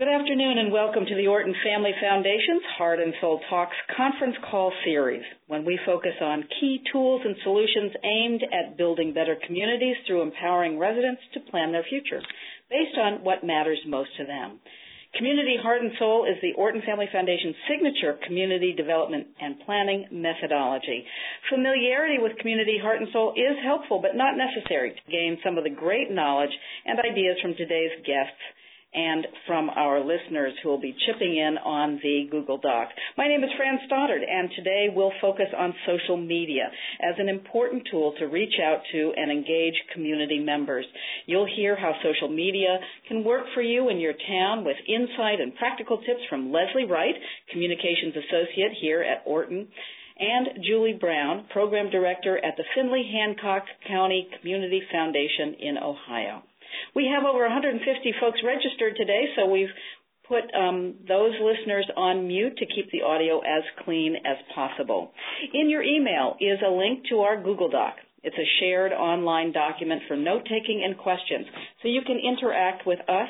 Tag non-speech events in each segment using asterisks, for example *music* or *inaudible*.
Good afternoon and welcome to the Orton Family Foundation's Heart and Soul Talks conference call series, when we focus on key tools and solutions aimed at building better communities through empowering residents to plan their future based on what matters most to them. Community Heart and Soul is the Orton Family Foundation's signature community development and planning methodology. Familiarity with Community Heart and Soul is helpful but not necessary to gain some of the great knowledge and ideas from today's guests and from our listeners who will be chipping in on the Google Doc. My name is Fran Stoddard, and today we'll focus on social media as an important tool to reach out to and engage community members. You'll hear how social media can work for you in your town with insight and practical tips from Leslie Wright, Communications Associate here at Orton and Julie Brown, Program Director at the Findlay Hancock County Community Foundation in Ohio. We have over 150 folks registered today, so we've put um, those listeners on mute to keep the audio as clean as possible. In your email is a link to our Google Doc. It's a shared online document for note taking and questions, so you can interact with us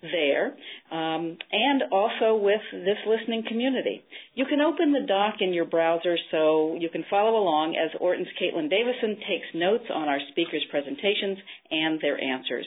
there um, and also with this listening community. You can open the doc in your browser so you can follow along as Orton's Caitlin Davison takes notes on our speakers' presentations and their answers.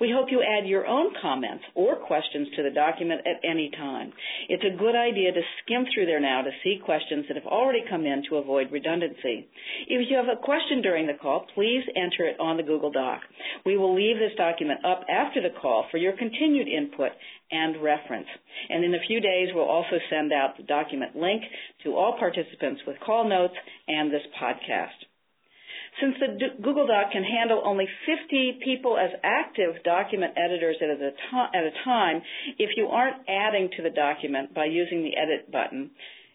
We hope you add your own comments or questions to the document at any time. It's a good idea to skim through there now to see questions that have already come in to avoid redundancy. If you have a question during the call, please enter it on the Google Doc. We will leave this document up after the call for your continued input and reference. And in a few days, we'll also send out the document link to all participants with call notes and this podcast. Since the Google Doc can handle only 50 people as active document editors at a, at a time, if you aren't adding to the document by using the edit button,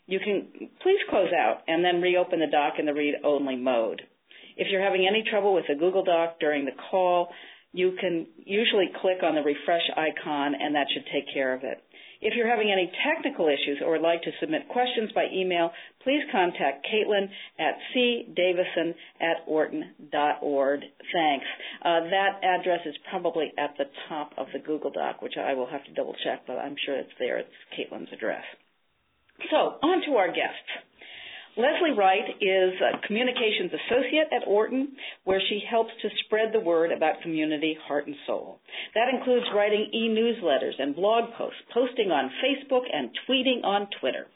you can please close out and then reopen the doc in the read-only mode. If you're having any trouble with the Google Doc during the call, you can usually click on the refresh icon and that should take care of it. If you're having any technical issues or would like to submit questions by email, please contact Caitlin at cdavison at orton.org. Thanks. Uh, that address is probably at the top of the Google Doc, which I will have to double check, but I'm sure it's there. It's Caitlin's address. So, on to our guests. Leslie Wright is a communications associate at Orton, where she helps to spread the word about community heart and soul. That includes writing e-newsletters and blog posts, posting on Facebook, and tweeting on Twitter.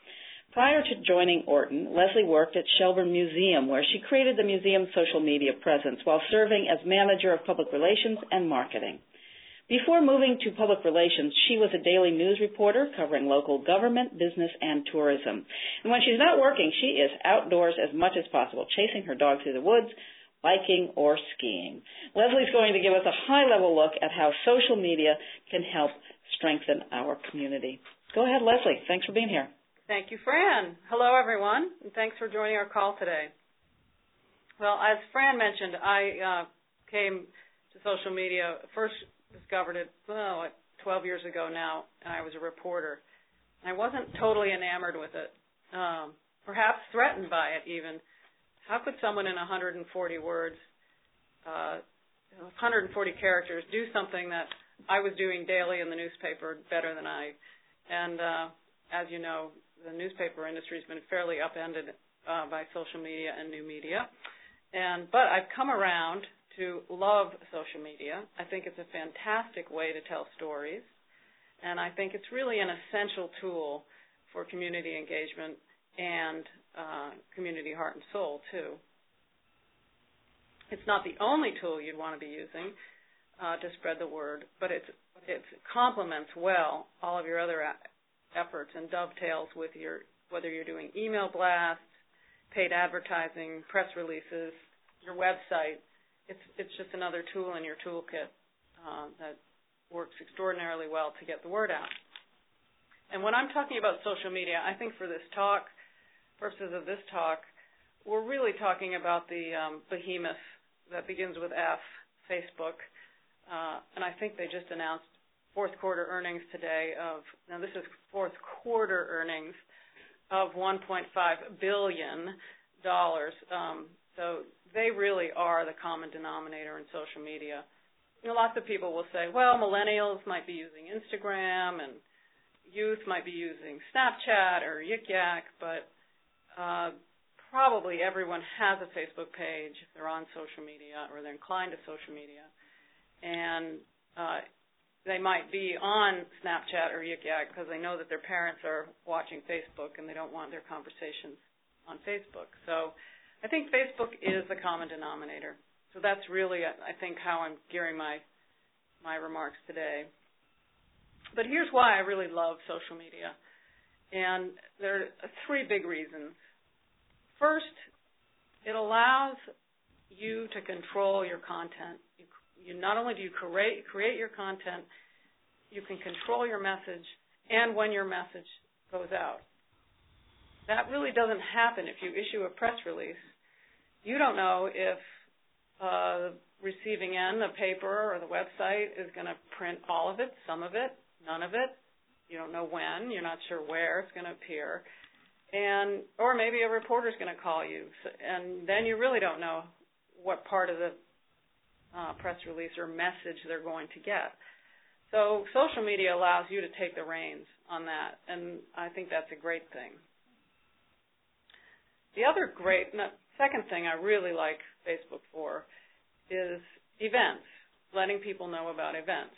Prior to joining Orton, Leslie worked at Shelburne Museum, where she created the museum's social media presence while serving as manager of public relations and marketing. Before moving to public relations, she was a daily news reporter covering local government, business, and tourism. And when she's not working, she is outdoors as much as possible, chasing her dog through the woods, biking, or skiing. Leslie's going to give us a high level look at how social media can help strengthen our community. Go ahead, Leslie. Thanks for being here. Thank you, Fran. Hello, everyone, and thanks for joining our call today. Well, as Fran mentioned, I uh, came to social media first discovered it, well, 12 years ago now, and I was a reporter. I wasn't totally enamored with it, um, perhaps threatened by it even. How could someone in 140 words, uh, 140 characters, do something that I was doing daily in the newspaper better than I? And uh, as you know, the newspaper industry has been fairly upended uh, by social media and new media. And but I've come around to love social media. I think it's a fantastic way to tell stories, and I think it's really an essential tool for community engagement and uh, community heart and soul too. It's not the only tool you'd want to be using uh, to spread the word, but it's, it complements well all of your other efforts and dovetails with your whether you're doing email blasts, paid advertising, press releases, your website, it's it's just another tool in your toolkit uh, that works extraordinarily well to get the word out. And when I'm talking about social media, I think for this talk, purposes of this talk, we're really talking about the um, behemoth that begins with F, Facebook. Uh, and I think they just announced fourth quarter earnings today of now this is fourth quarter earnings of 1.5 billion dollars. Um, so they really are the common denominator in social media. You know, lots of people will say, well, millennials might be using Instagram and youth might be using Snapchat or Yik Yak, but uh, probably everyone has a Facebook page if they're on social media or they're inclined to social media. And uh, they might be on Snapchat or Yik Yak because they know that their parents are watching Facebook and they don't want their conversations on Facebook. So I think Facebook is the common denominator. So that's really, uh, I think, how I'm gearing my my remarks today. But here's why I really love social media. And there are three big reasons. First, it allows you to control your content. You, you not only do you create create your content, you can control your message and when your message goes out. That really doesn't happen if you issue a press release. You don't know if uh, receiving end, the paper or the website, is going to print all of it, some of it, none of it. You don't know when. You're not sure where it's going to appear, and or maybe a reporter's going to call you, and then you really don't know what part of the uh, press release or message they're going to get. So social media allows you to take the reins on that, and I think that's a great thing. The other great, second thing I really like Facebook for is events, letting people know about events.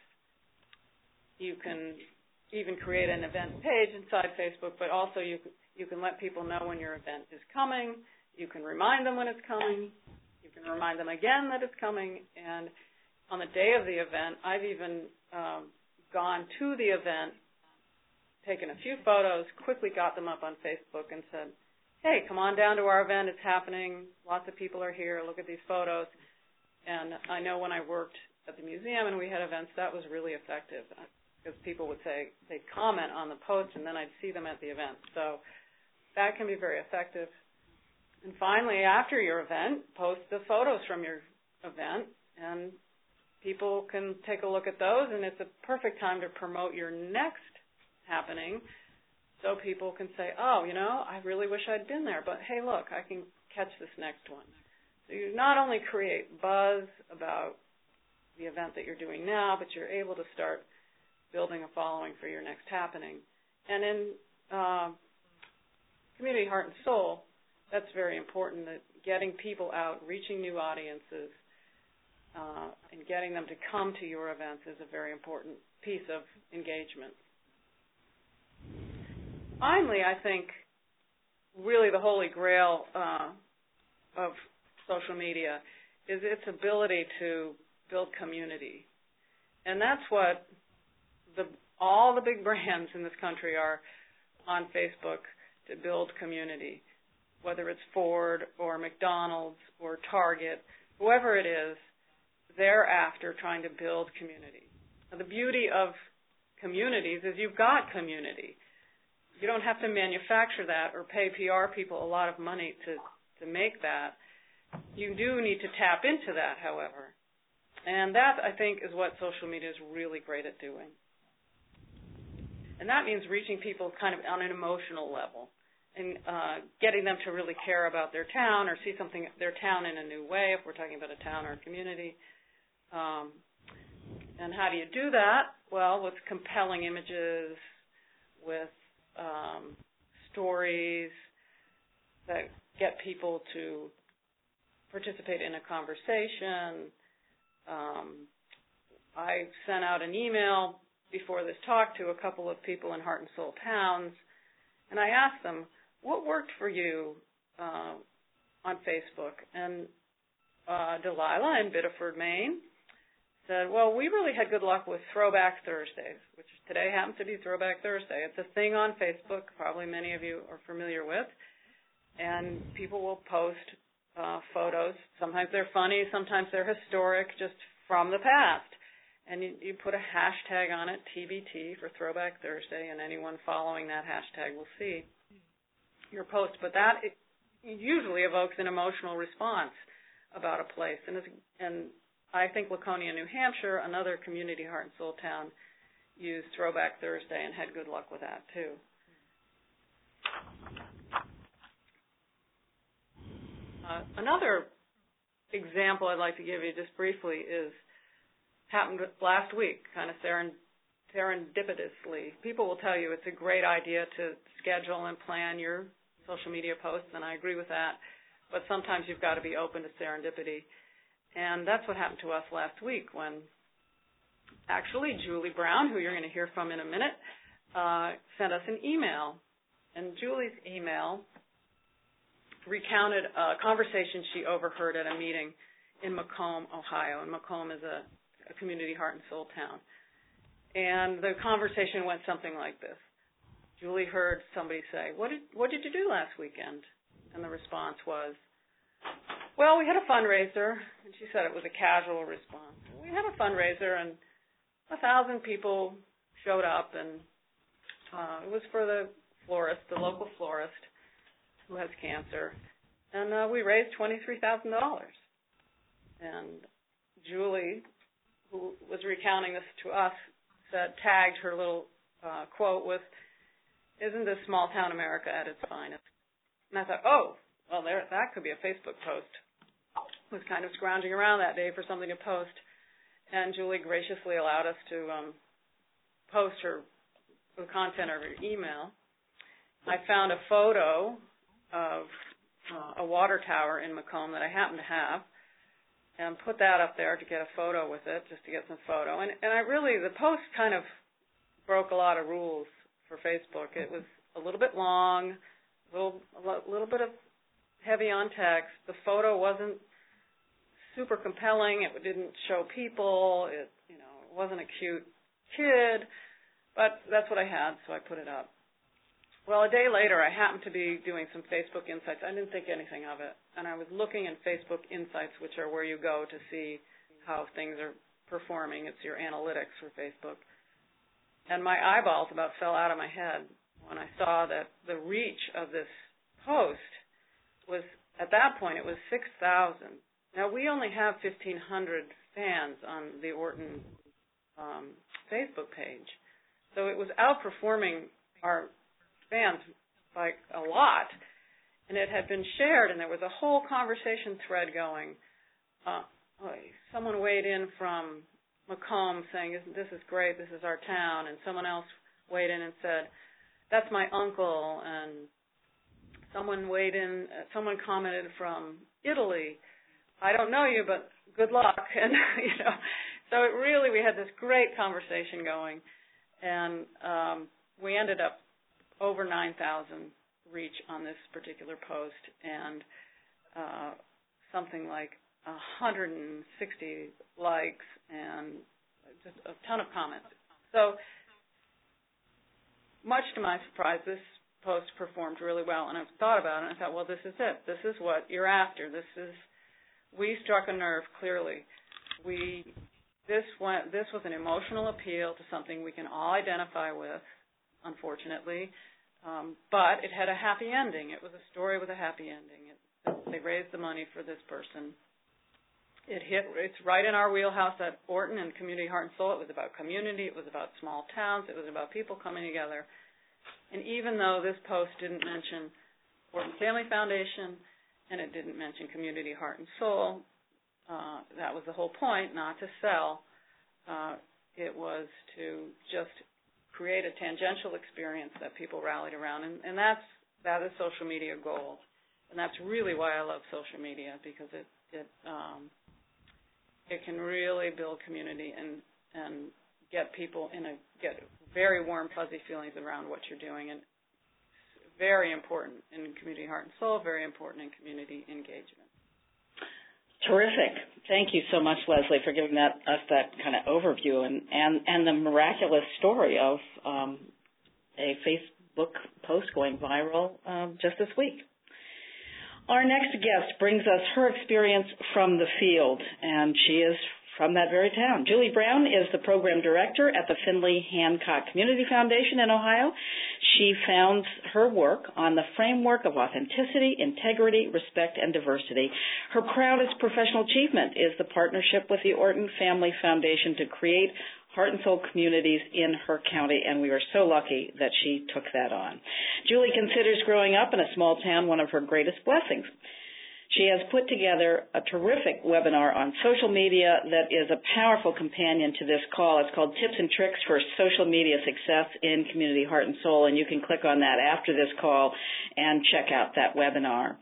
You can even create an event page inside Facebook, but also you you can let people know when your event is coming. You can remind them when it's coming. You can remind them again that it's coming. And on the day of the event, I've even um, gone to the event, taken a few photos, quickly got them up on Facebook, and said, "Hey, come on down to our event. It's happening. Lots of people are here. Look at these photos." And I know when I worked at the museum and we had events, that was really effective uh, because people would say they'd comment on the post and then I'd see them at the event. So that can be very effective. And finally, after your event, post the photos from your event and people can take a look at those and it's a perfect time to promote your next happening so people can say, oh, you know, I really wish I'd been there, but hey, look, I can catch this next one. So you not only create buzz about the event that you're doing now, but you're able to start building a following for your next happening. And in uh, community heart and soul, that's very important. That getting people out, reaching new audiences, uh, and getting them to come to your events is a very important piece of engagement. Finally, I think really the holy grail uh, of social media is its ability to build community. And that's what the, all the big *laughs* brands in this country are on Facebook to build community. Whether it's Ford or McDonald's or Target, whoever it is, they're after trying to build community. Now, the beauty of communities is you've got community. You don't have to manufacture that or pay PR people a lot of money to, to make that. You do need to tap into that, however. And that, I think, is what social media is really great at doing. And that means reaching people kind of on an emotional level and uh, getting them to really care about their town or see something their town in a new way if we're talking about a town or a community. Um, and how do you do that? Well, with compelling images, with um, stories that get people to participate in a conversation. Um, I sent out an email before this talk to a couple of people in Heart and Soul towns, and I asked them, what worked for you uh, on Facebook? And uh, Delilah in Biddeford, Maine, said, well, we really had good luck with Throwback Thursdays, which today happens to be Throwback Thursday. It's a thing on Facebook, probably many of you are familiar with, and people will post uh, photos. Sometimes they're funny, sometimes they're historic, just from the past. And you, you put a hashtag on it, TBT for Throwback Thursday, and anyone following that hashtag will see your post. But that it usually evokes an emotional response about a place. And, and I think Laconia, New Hampshire, another community heart and soul town, used Throwback Thursday and had good luck with that too. Uh, another example I'd like to give you just briefly is happened last week, kind of serendipitously. People will tell you it's a great idea to schedule and plan your social media posts, and I agree with that. But sometimes you've got to be open to serendipity. And that's what happened to us last week when actually Julie Brown, who you're going to hear from in a minute, uh, sent us an email. And Julie's email recounted a conversation she overheard at a meeting in McComb, Ohio. And McComb is a, a community heart and soul town. And the conversation went something like this. Julie heard somebody say, "What did what did you do last weekend?" And the response was, "Well, we had a fundraiser." And she said it was a casual response. We had a fundraiser, and a thousand people showed up, and uh, it was for the florist, the local florist, who has cancer, and uh, we raised twenty three thousand dollars. And Julie, who was recounting this to us, said tagged her little uh, quote with, "Isn't this small town America at its finest?" And I thought, oh, well, there that could be a Facebook post. I was kind of scrounging around that day for something to post, and Julie graciously allowed us to um, post her the content of her email. I found a photo of uh, a water tower in McComb that I happen to have, and put that up there to get a photo with it, just to get some photo. And and I really the post kind of broke a lot of rules for Facebook. It was a little bit long, a little a little bit of heavy on text. The photo wasn't super compelling. It didn't show people. It you know wasn't a cute kid, but that's what I had, so I put it up. Well, a day later, I happened to be doing some Facebook Insights. I didn't think anything of it, and I was looking in Facebook Insights, which are where you go to see how things are performing. It's your analytics for Facebook. And my eyeballs about fell out of my head when I saw that the reach of this post was, at that point, it was 6,000. Now, we only have 1,500 fans on the Orton um, Facebook page. So it was outperforming our fans by a lot, and it had been shared, and there was a whole conversation thread going. Uh, someone weighed in from McComb saying, "This is great. This is our town," and someone else weighed in and said, "That's my uncle," and someone weighed in. Uh, someone commented from Italy, "I don't know you, but good luck." *laughs* And you know, so it really we had this great conversation going, and um, we ended up over 9,000 reach on this particular post and uh, something like 160 likes and just a ton of comments. So much to my surprise, this post performed really well, and I thought about it, and I thought, well, this is it. This is what you're after. This is we struck a nerve clearly. We this went this was an emotional appeal to something we can all identify with, unfortunately. Um, but it had a happy ending. It was a story with a happy ending. It, they raised the money for this person. It hit. It's right in our wheelhouse at Orton and Community Heart and Soul. It was about community. It was about small towns. It was about people coming together. And even though this post didn't mention Orton Family Foundation and it didn't mention Community Heart and Soul, uh, that was the whole point, not to sell. Uh, it was to just create a tangential experience that people rallied around, and, and that's that is social media gold, and that's really why I love social media because it it um, it can really build community and and get people in a get very warm fuzzy feelings around what you're doing, and very important in community heart and soul, very important in community engagement. Terrific. Thank you so much, Leslie, for giving that us that kind of overview and and and the miraculous story of um, a Facebook post going viral um, just this week. Our next guest brings us her experience from the field, and she is from that very town. Julie Brown is the program director at the Findlay Hancock Community Foundation in Ohio. She founds her work on the framework of authenticity, integrity, respect, and diversity. Her proudest professional achievement is the partnership with the Orton Family Foundation to create heart and soul communities in her county, and we are so lucky that she took that on. Julie considers growing up in a small town one of her greatest blessings. She has put together a terrific webinar on social media that is a powerful companion to this call. It's called Tips and Tricks for Social Media Success in Community Heart and Soul, and you can click on that after this call and check out that webinar.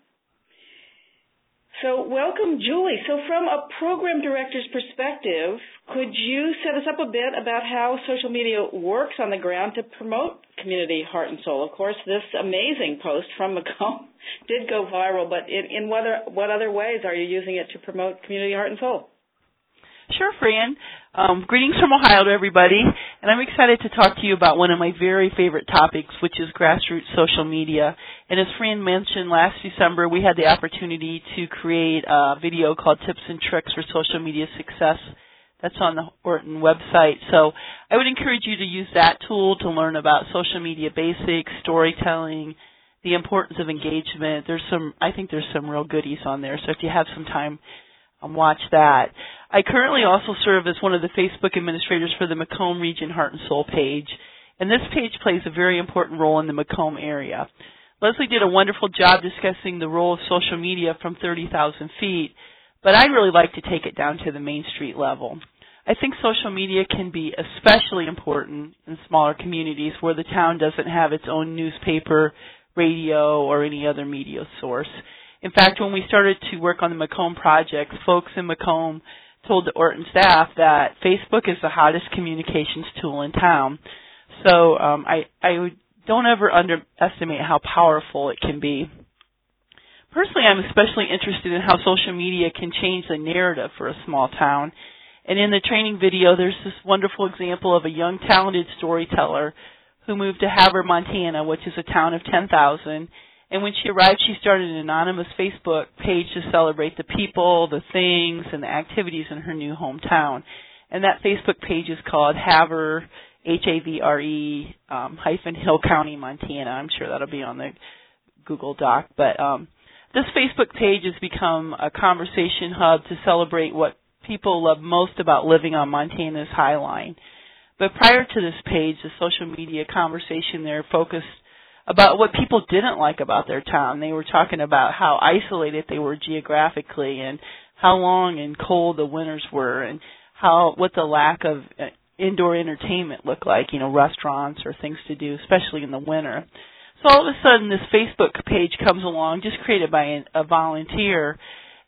So welcome, Julie. So from a program director's perspective, could you set us up a bit about how social media works on the ground to promote community heart and soul? Of course, this amazing post from McComb *laughs* did go viral, but in, in what, other, what other ways are you using it to promote community heart and soul? Sure, Fran. Um, greetings from Ohio to everybody, and I'm excited to talk to you about one of my very favorite topics, which is grassroots social media. And as Fran mentioned, last December we had the opportunity to create a video called Tips and Tricks for Social Media Success. That's on the Orton website. So I would encourage you to use that tool to learn about social media basics, storytelling, the importance of engagement. There's some, I think there's some real goodies on there. So if you have some time, um, watch that. I currently also serve as one of the Facebook administrators for the McComb Region Heart and Soul page, and this page plays a very important role in the McComb area. Leslie did a wonderful job discussing the role of social media from 30,000 feet, but I'd really like to take it down to the Main Street level. I think social media can be especially important in smaller communities where the town doesn't have its own newspaper, radio, or any other media source. In fact, when we started to work on the McComb project, folks in McComb told the Orton staff that Facebook is the hottest communications tool in town. So um, I, I don't ever underestimate how powerful it can be. Personally, I'm especially interested in how social media can change the narrative for a small town. And in the training video, there's this wonderful example of a young, talented storyteller who moved to Havre, Montana, which is a town of 10,000, and when she arrived, she started an anonymous Facebook page to celebrate the people, the things, and the activities in her new hometown. And that Facebook page is called Havre, H-A-V-R-E, um, hyphen Hill County, Montana. I'm sure that'll be on the Google Doc. But um, this Facebook page has become a conversation hub to celebrate what people love most about living on Montana's High Line. But prior to this page, the social media conversation there focused about what people didn't like about their town. They were talking about how isolated they were geographically and how long and cold the winters were and how what the lack of uh, indoor entertainment looked like, you know, restaurants or things to do, especially in the winter. So all of a sudden this Facebook page comes along, just created by a volunteer,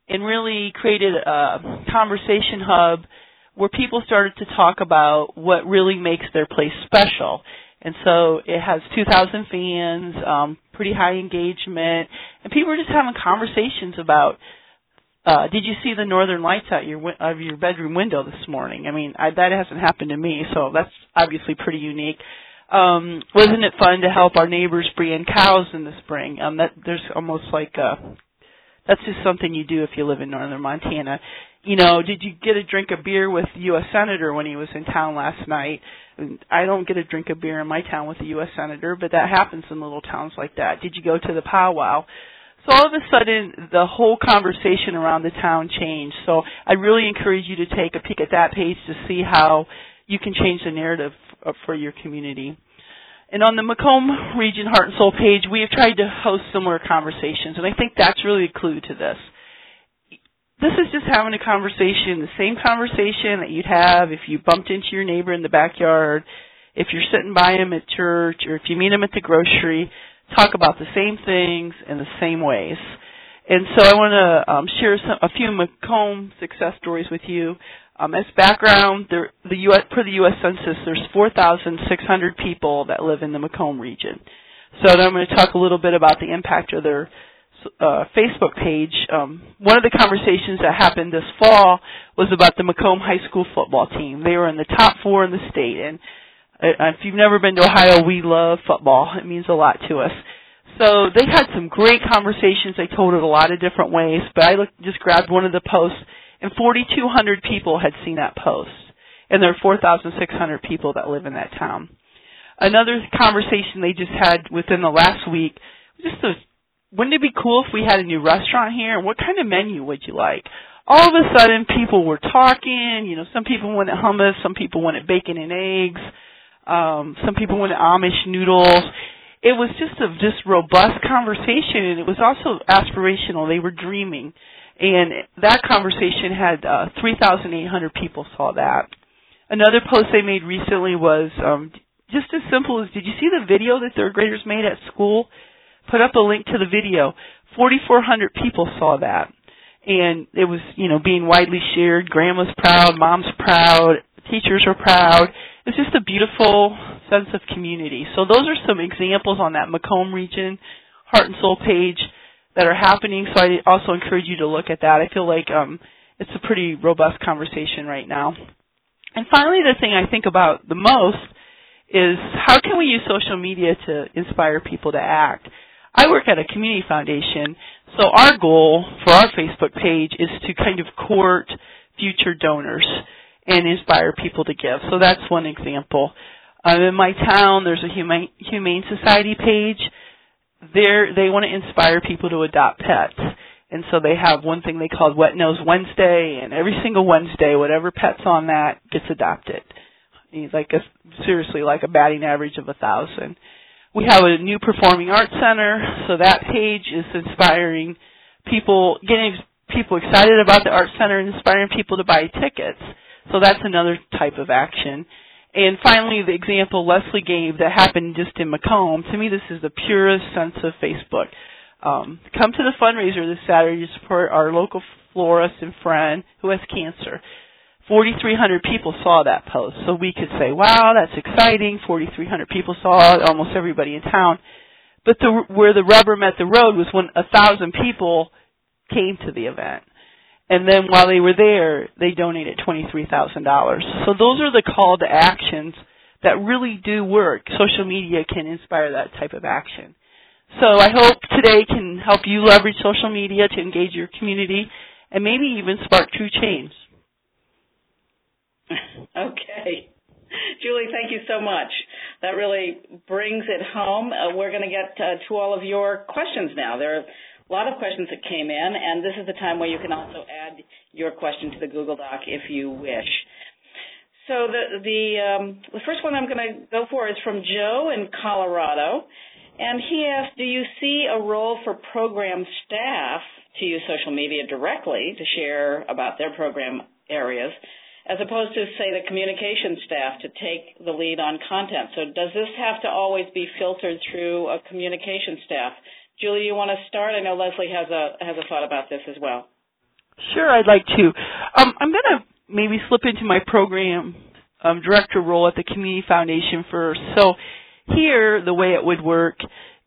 and really created a conversation hub where people started to talk about what really makes their place special. And so it has 2,000 fans, um, pretty high engagement, and people are just having conversations about. Uh, did you see the northern lights out your of your bedroom window this morning? I mean, I, that hasn't happened to me, so that's obviously pretty unique. Um, wasn't it fun to help our neighbors bring in cows in the spring? Um, that there's almost like a that's just something you do if you live in northern Montana. You know, did you get a drink of beer with the U.S. senator when he was in town last night? I don't get a drink of beer in my town with a U.S. senator, but that happens in little towns like that. Did you go to the powwow? So all of a sudden, the whole conversation around the town changed. So I really encourage you to take a peek at that page to see how you can change the narrative for your community. And on the McComb Region Heart and Soul page, we have tried to host similar conversations, and I think that's really a clue to this this is just having a conversation, the same conversation that you'd have if you bumped into your neighbor in the backyard, if you're sitting by him at church, or if you meet him at the grocery. Talk about the same things in the same ways. And so I want to um, share some, a few McComb success stories with you. Um, as background, there, the US, per the U.S. Census, there's 4,600 people that live in the McComb region. So I'm going to talk a little bit about the impact of their uh, Facebook page, um, one of the conversations that happened this fall was about the McComb High School football team. They were in the top four in the state, and uh, if you've never been to Ohio, we love football. It means a lot to us. So they had some great conversations. They told it a lot of different ways, but I looked, just grabbed one of the posts, and 4,200 people had seen that post, and there are 4,600 people that live in that town. Another conversation they just had within the last week, just a wouldn't it be cool if we had a new restaurant here? And What kind of menu would you like? All of a sudden, people were talking. You know, some people wanted hummus, some people wanted bacon and eggs, um, some people wanted Amish noodles. it was just a just robust conversation, and it was also aspirational. They were dreaming, and that conversation had uh, 3,800 people saw that. Another post they made recently was um, just as simple as, did you see the video that third graders made at school? Put up a link to the video. 4,400 people saw that. And it was you know being widely shared. Grandma's proud mom's proud teachers are proud. It's just a beautiful sense of community. So those are some examples on that McComb region heart and soul page that are happening. So i also encourage you to look at that. I feel like um it's a pretty robust conversation right now. And finally the thing i think about the most is how can we use social media to inspire people to act I work at a community foundation, so our goal for our Facebook page is to kind of court future donors and inspire people to give. So that's one example. Um, in my town, there's a humane, humane society page. There, they want to inspire people to adopt pets. And so they have one thing they call Wet Nose Wednesday, and every single Wednesday, whatever pet's on that gets adopted. Like a, seriously, like a batting average of a thousand. We have a new performing arts center, so that page is inspiring people, getting people excited about the arts center and inspiring people to buy tickets. So that's another type of action. And finally, the example Leslie gave that happened just in McComb, to me this is the purest sense of Facebook. Um, come to the fundraiser this Saturday to support our local florist and friend who has cancer. 4,300 people saw that post. So we could say, wow, that's exciting. 4,300 people saw it, almost everybody in town. But the, where the rubber met the road was when thousand people came to the event. And then while they were there, they donated $23,000. So those are the call to actions that really do work. Social media can inspire that type of action. So I hope today can help you leverage social media to engage your community and maybe even spark true change. *laughs* okay. Julie, thank you so much. That really brings it home. Uh, we're going to get uh, to all of your questions now. There are a lot of questions that came in, and this is the time where you can also add your question to the Google Doc if you wish. So the the um, the first one I'm going to go for is from Joe in Colorado, and he asked, "Do you see a role for program staff to use social media directly to share about their program areas?" As opposed to, say, the communication staff to take the lead on content. So does this have to always be filtered through a communication staff? Julie, you want to start? I know Leslie has a has a thought about this as well. Sure, I'd like to. Um, I'm going to maybe slip into my program um, director role at the Community Foundation first. So here, the way it would work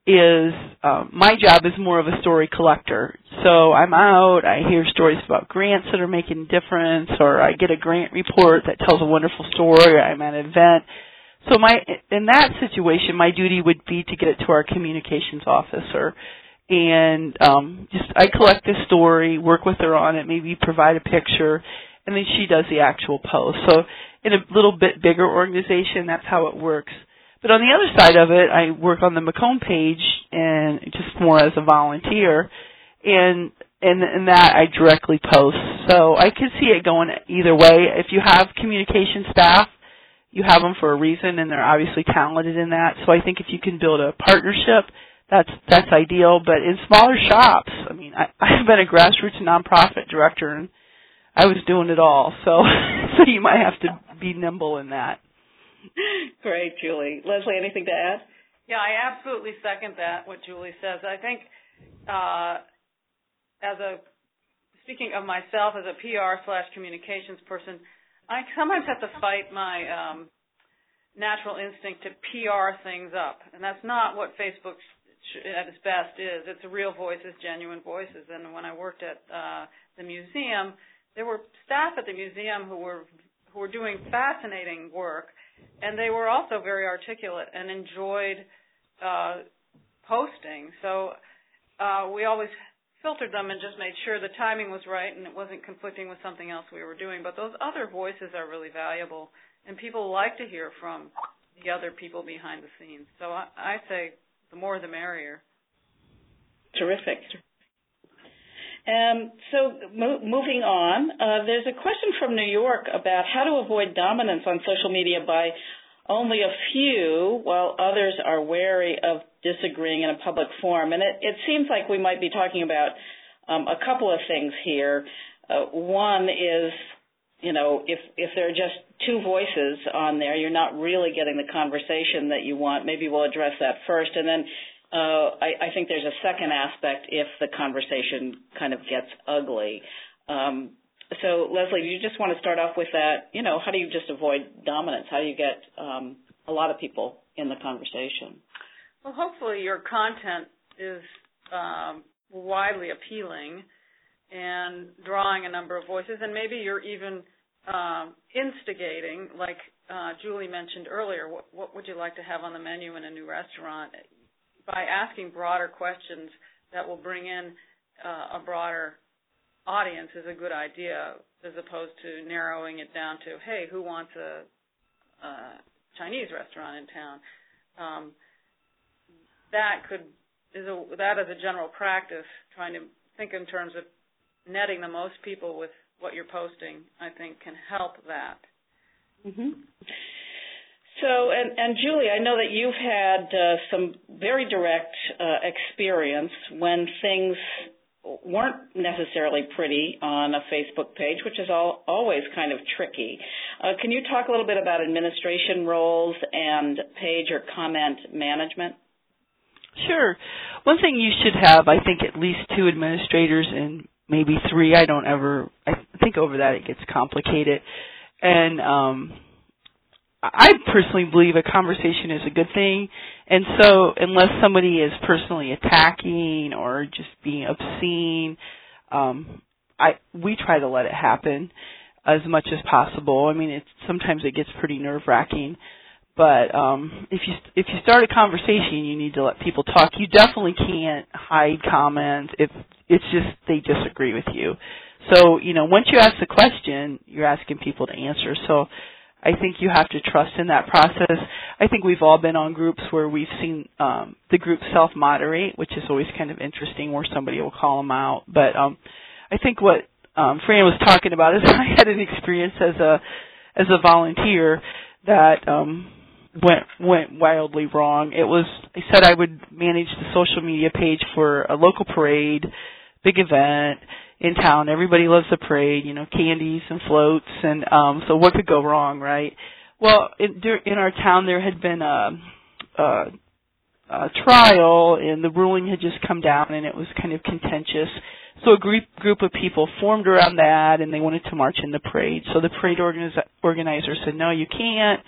is um, my job is more of a story collector. So I'm out, I hear stories about grants that are making a difference, or I get a grant report that tells a wonderful story, or I'm at an event. So my in that situation, my duty would be to get it to our communications officer, and um, just I collect the story, work with her on it, maybe provide a picture, and then she does the actual post. So in a little bit bigger organization, that's how it works. But on the other side of it, I work on the McComb page and just more as a volunteer, and and and that I directly post. So I could see it going either way. If you have communication staff, you have them for a reason, and they're obviously talented in that. So I think if you can build a partnership, that's that's ideal. But in smaller shops, I mean, I, *laughs* I've been a grassroots nonprofit director, and I was doing it all. So *laughs* so you might have to be nimble in that. *laughs* Great, Julie. Leslie, anything to add? Yeah, I absolutely second that, what Julie says. I think uh, as a speaking of myself as a PR slash communications person, I sometimes have to fight my um, natural instinct to PR things up, and that's not what Facebook at its best is. It's real voices, genuine voices. And when I worked at uh, the museum, there were staff at the museum who were who were doing fascinating work and they were also very articulate and enjoyed uh, posting. So uh, we always filtered them and just made sure the timing was right and it wasn't conflicting with something else we were doing. But those other voices are really valuable, and people like to hear from the other people behind the scenes. So I, I say the more the merrier. Terrific. Um, so mo- moving on, uh, there's a question from New York about how to avoid dominance on social media by only a few, while others are wary of disagreeing in a public forum. And it, it seems like we might be talking about um, a couple of things here. Uh, one is, you know, if if there are just two voices on there, you're not really getting the conversation that you want. Maybe we'll address that first, and then uh, I, I think there's a second aspect if the conversation kind of gets ugly. Um, so, Leslie, do you just want to start off with that? You know, how do you just avoid dominance? How do you get um, a lot of people in the conversation? Well, hopefully your content is um, widely appealing and drawing a number of voices, and maybe you're even um, instigating, like uh, Julie mentioned earlier, what, what would you like to have on the menu in a new restaurant? By asking broader questions that will bring in uh, a broader audience is a good idea as opposed to narrowing it down to, hey, who wants a, a Chinese restaurant in town? Um, that could is a that as a general practice, trying to think in terms of netting the most people with what you're posting, I think can help that. Mm-hmm. So, and, and Julie, I know that you've had uh, some very direct uh, experience when things weren't necessarily pretty on a Facebook page, which is all, always kind of tricky. Uh, can you talk a little bit about administration roles and page or comment management? Sure. One thing you should have, I think, at least two administrators and maybe three. I don't ever. I think over that it gets complicated, and um, I personally believe a conversation is a good thing. And so, unless somebody is personally attacking or just being obscene, um, I we try to let it happen as much as possible. I mean, it's sometimes it gets pretty nerve wracking but um if you if you start a conversation you need to let people talk you definitely can't hide comments if it's just they disagree with you so you know once you ask the question you're asking people to answer so i think you have to trust in that process i think we've all been on groups where we've seen um the group self moderate which is always kind of interesting where somebody will call them out but um i think what um fran was talking about is *laughs* i had an experience as a as a volunteer that um went went wildly wrong. It was I said I would manage the social media page for a local parade, big event in town. Everybody loves the parade, you know, candies and floats and um so what could go wrong, right? Well, in in our town there had been a a, a trial and the ruling had just come down and it was kind of contentious. So a group group of people formed around that and they wanted to march in the parade. So the parade organiz- organizer said, "No, you can't."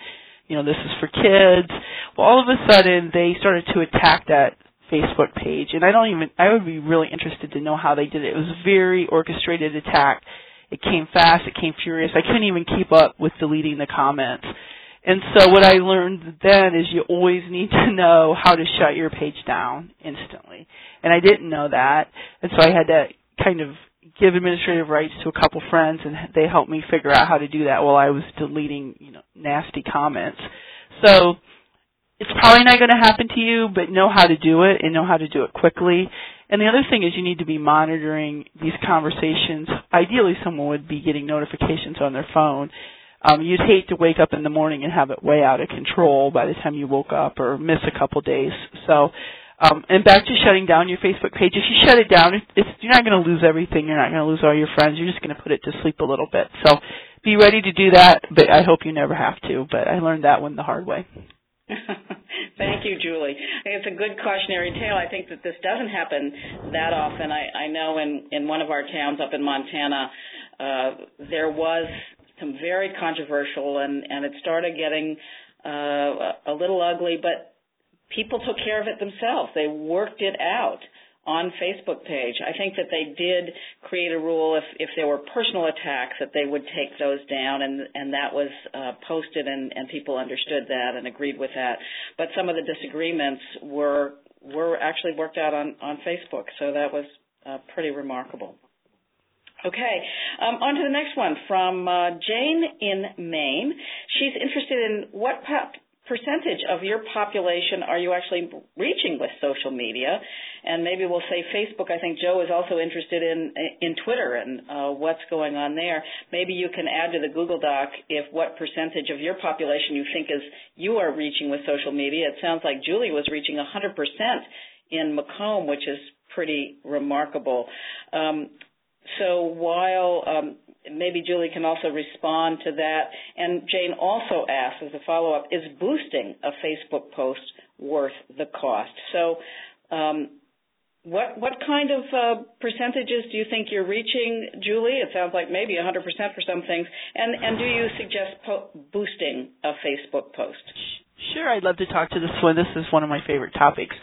you know, this is for kids. Well, all of a sudden they started to attack that Facebook page, and I don't even, I would be really interested to know how they did it. It was a very orchestrated attack. It came fast, it came furious. I couldn't even keep up with deleting the comments. And so what I learned then is you always need to know how to shut your page down instantly. And I didn't know that. And so I had to kind of give administrative rights to a couple friends and they helped me figure out how to do that while I was deleting, you know, nasty comments. So it's probably not going to happen to you, but know how to do it and know how to do it quickly. And the other thing is you need to be monitoring these conversations. Ideally someone would be getting notifications on their phone. Um, you'd hate to wake up in the morning and have it way out of control by the time you woke up or miss a couple days. So um, and back to shutting down your Facebook page. If you shut it down, it's, you're not going to lose everything. You're not going to lose all your friends. You're just going to put it to sleep a little bit. So be ready to do that, but I hope you never have to. But I learned that one the hard way. *laughs* Thank you, Julie. It's a good cautionary tale. I think that this doesn't happen that often. I, I know in, in one of our towns up in Montana, uh, there was some very controversial, and, and it started getting uh, a little ugly, but people took care of it themselves. They worked it out on Facebook page. I think that they did create a rule if if there were personal attacks that they would take those down and and that was uh, posted and and people understood that and agreed with that. But some of the disagreements were were actually worked out on on Facebook. So that was uh, pretty remarkable. Okay, um, on to the next one from uh, Jane in Maine. She's interested in what percentage of your population are you actually reaching with social media? And maybe we'll say Facebook. I think Joe is also interested in in Twitter and uh, what's going on there. Maybe you can add to the Google Doc if what percentage of your population you think is you are reaching with social media. It sounds like Julie was reaching 100% in McComb, which is pretty remarkable. Um, so while um, maybe Julie can also respond to that. And Jane also asks as a follow-up, is boosting a Facebook post worth the cost? So um, what what kind of uh, percentages do you think you're reaching, Julie? It sounds like maybe 100% for some things. And and do you suggest po- boosting a Facebook post? Sure, I'd love to talk to this one. This is one of my favorite topics.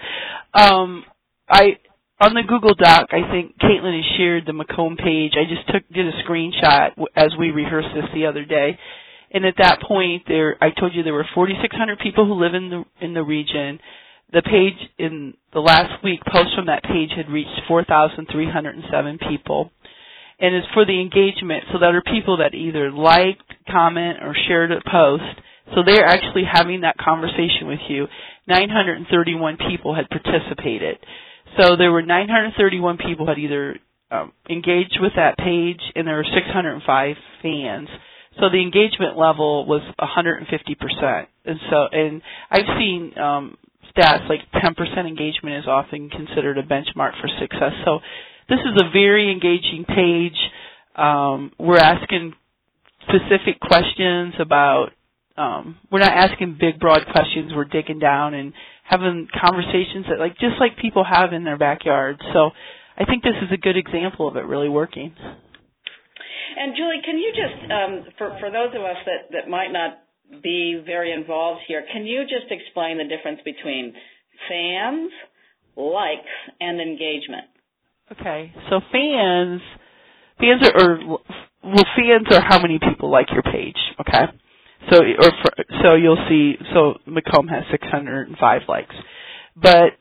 Um, I on the Google Doc, I think Caitlin has shared the McComb page. I just took did a screenshot as we rehearsed this the other day, and at that point, there I told you there were 4,600 people who live in the in the region. The page in the last week, posts from that page had reached 4,307 people. And it's for the engagement, so that are people that either liked, comment, or shared a post. So they're actually having that conversation with you. 931 people had participated. So there were 931 people had either um, engaged with that page, and there were 605 fans. So the engagement level was 150%. And so, and I've seen um, stats like 10% engagement is often considered a benchmark for success. So this is a very engaging page. Um, we're asking specific questions about. Um, we're not asking big, broad questions. We're digging down and having conversations that like just like people have in their backyard. So I think this is a good example of it really working. And Julie, can you just um, for for those of us that that might not be very involved here, can you just explain the difference between fans, likes, and engagement? Okay, so fans fans are, are well fans are how many people like your page. Okay, so or for, so you'll see so McComb has 605 likes, but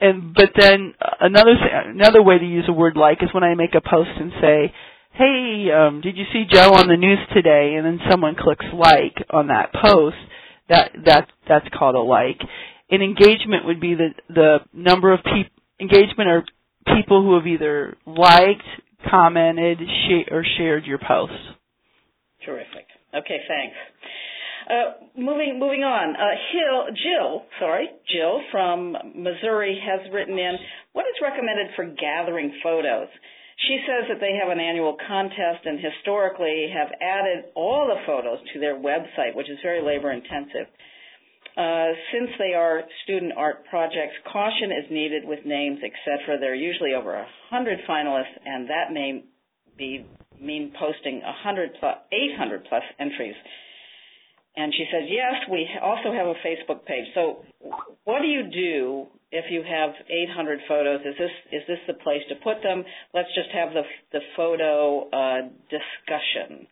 and but then another another way to use a word like is when I make a post and say, hey, um, did you see Joe on the news today? And then someone clicks like on that post. That that that's called a like. And engagement would be the the number of people engagement are people who have either liked, commented, sh- or shared your post. Terrific. Okay, thanks. Uh, moving moving on. Uh, Hill, Jill, sorry, Jill from Missouri has written in. What is recommended for gathering photos? She says that they have an annual contest and historically have added all the photos to their website, which is very labor intensive. Uh, since they are student art projects, caution is needed with names, etc. There are usually over a hundred finalists, and that may be mean posting 100 plus, 800 plus entries. And she says, yes, we also have a Facebook page. So what do you do if you have 800 photos? Is this is this the place to put them? Let's just have the the photo uh, discussion.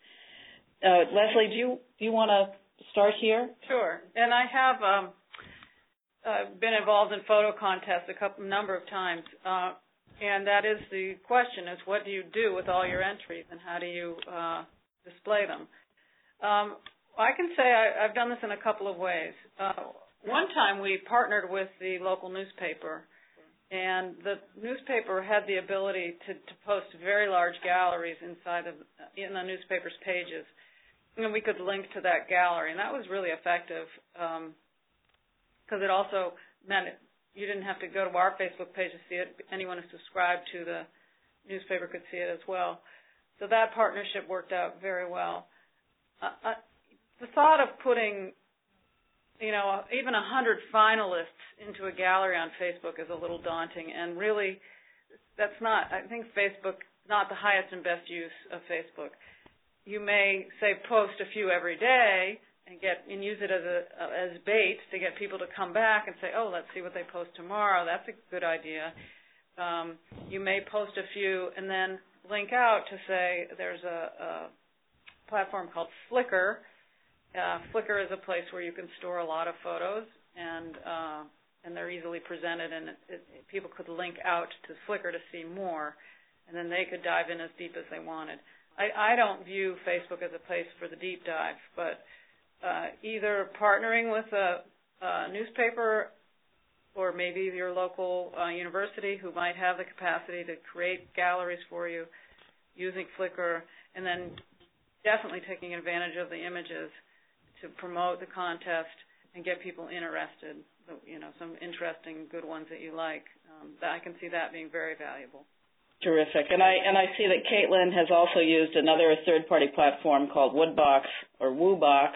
Uh, Leslie, do you do you want to start here? Sure. And I have um, uh, been involved in photo contests a couple number of times, uh, and that is the question: is what do you do with all your entries, and how do you uh, display them? Um, I can say I, I've done this in a couple of ways. Uh, one time we partnered with the local newspaper, and the newspaper had the ability to, to post very large galleries inside of in the newspaper's pages, and we could link to that gallery, and that was really effective because um, it also meant you didn't have to go to our Facebook page to see it. Anyone who subscribed to the newspaper could see it as well. So that partnership worked out very well. Uh, uh the thought of putting, you know, even a hundred finalists into a gallery on Facebook is a little daunting, and really, that's not. I think Facebook not the highest and best use of Facebook. You may say post a few every day and get and use it as a as bait to get people to come back and say, oh, let's see what they post tomorrow. That's a good idea. Um, you may post a few and then link out to say there's a, a platform called Flickr uh, Flickr is a place where you can store a lot of photos, and uh, and they're easily presented, and it, it, people could link out to Flickr to see more, and then they could dive in as deep as they wanted. I, I don't view Facebook as a place for the deep dive, but either partnering with a, a, newspaper or maybe your local uh, university who might have the capacity to create galleries for you using Flickr, and then definitely taking advantage of the images to promote the contest and get people interested. You know, some interesting, good ones that you like. Um, I can see that being very valuable. Terrific. And I and I see that Caitlin has also used another third-party platform called Woodbox or WooBox,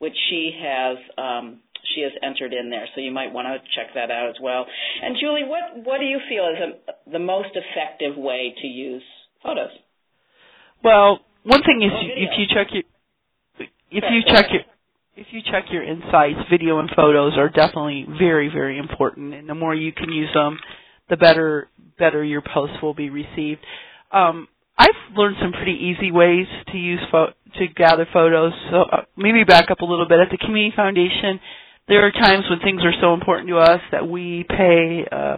which she has um, she has entered in there. So you might want to check that out as well. And Julie, what what do you feel is a, the most effective way to use photos? Well, one thing is if you check your if you check your if you check your insights, video and photos are definitely very very important, and the more you can use them, the better better your posts will be received. Um, I've learned some pretty easy ways to use fo- to gather photos. So uh, maybe back up a little bit. At the Community Foundation, there are times when things are so important to us that we pay uh,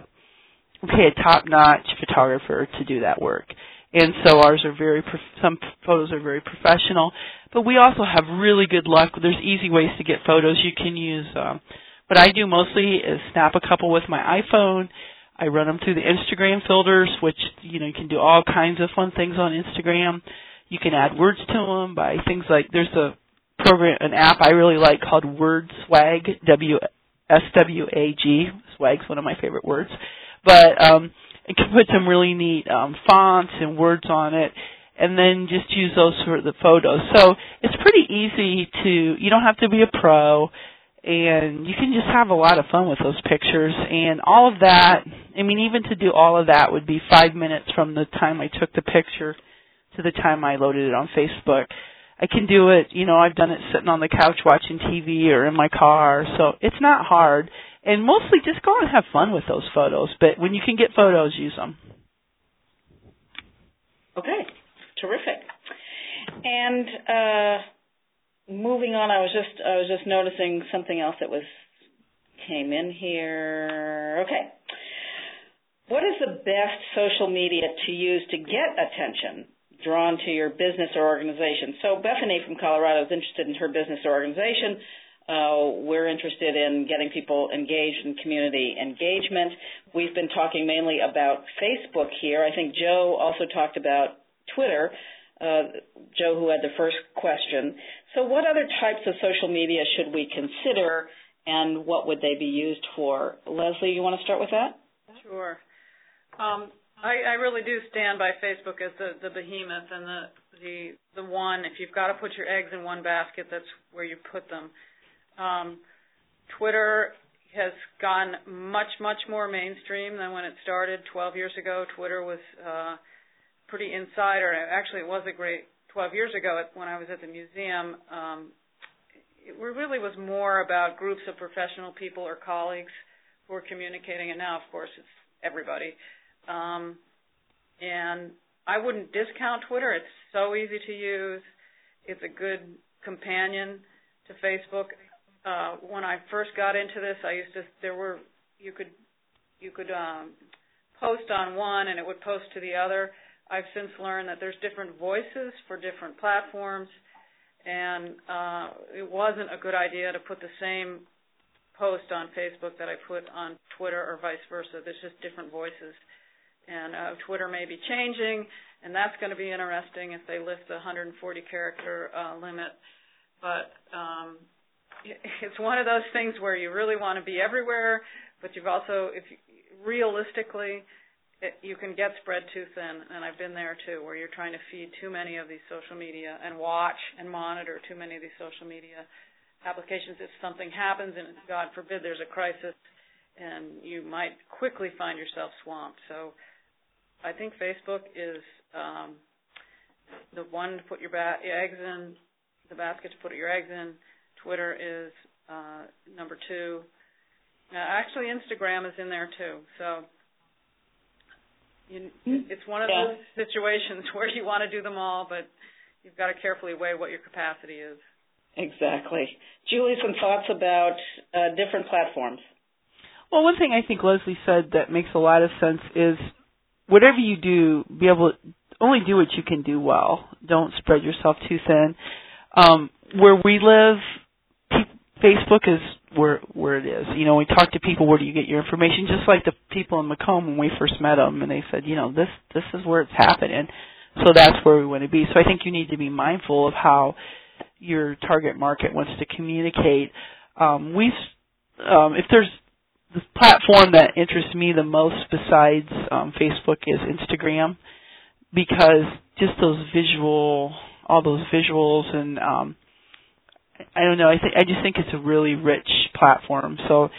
pay a top-notch photographer to do that work. And so ours are very prof- some photos are very professional, but we also have really good luck. There's easy ways to get photos. You can use um, what I do mostly is snap a couple with my iPhone I run them through the Instagram filters, which you know you can do all kinds of fun things on Instagram. You can add words to them by things like there's a program, an app I really like called Word Swag, W S W A G. Swag's one of my favorite words, but um, it can put some really neat um, fonts and words on it, and then just use those for the photos. So it's pretty easy to. You don't have to be a pro and you can just have a lot of fun with those pictures. And all of that i mean even to do all of that would be five minutes from the time i took the picture to the time i loaded it on facebook. I can do it you know i've done it sitting on the couch watching tv or in my car. So it's not hard. And mostly just go and have fun with those photos. But when you can get photos use them okay. Terrific. And uh moving on, I was just I was just noticing something else that was came in here. Okay. What is the best social media to use to get attention drawn to your business or organization? So Bethany from Colorado is interested in her business or organization. Uh, we're interested in getting people engaged in community engagement. We've been talking mainly about Facebook here. I think Joe also talked about Twitter. Uh, Joe, who had the first question. So, what other types of social media should we consider, and what would they be used for? Leslie, you want to start with that? Sure. Um, I, I really do stand by Facebook as the, the behemoth and the, the the one. If you've got to put your eggs in one basket, that's where you put them. Um, Twitter has gone much much more mainstream than when it started 12 years ago. Twitter was uh, pretty insider. Actually, it was a great 12 years ago when I was at the museum, um, it really was more about groups of professional people or colleagues who were communicating. And now, of course, it's everybody. Um, and I wouldn't discount Twitter. It's so easy to use. It's a good companion to Facebook. Uh, when I first got into this, I used to there were you could you could um, post on one and it would post to the other I've since learned that there's different voices for different platforms, and uh, it wasn't a good idea to put the same post on Facebook that I put on Twitter or vice versa. There's just different voices. And uh, Twitter may be changing, and that's going to be interesting if they lift the 140 character uh, limit. But um, *laughs* it's one of those things where you really want to be everywhere, but you've also, if you, realistically, it, you can get spread too thin, and I've been there too, where you're trying to feed too many of these social media and watch and monitor too many of these social media applications. If something happens, and God forbid there's a crisis, and you might quickly find yourself swamped. So I think Facebook is um, the one to put your ba- eggs in, the basket to put your eggs in. Twitter is uh, number two. Actually, Instagram is in there too. So you, hmm. it's one of yeah. those situations *laughs* where you want to do them all, but you've got to carefully weigh what your capacity is. Exactly. Julie, some thoughts about uh, different platforms. Well, one thing I think Leslie said that makes a lot of sense is whatever you do, be able to only do what you can do well. Don't spread yourself too thin. Um, where we live, Facebook is where where it is. You know, we talk to people. Where do you get your information? Just like the people in McComb when we first met them, and they said, you know, this this is where it's happening. So that's where we want to be. So I think you need to be mindful of how your target market wants to communicate. Um, we, um, if there's the platform that interests me the most besides um, Facebook is Instagram, because just those visual, all those visuals and um, I don't know. I think I just think it's a really rich platform. So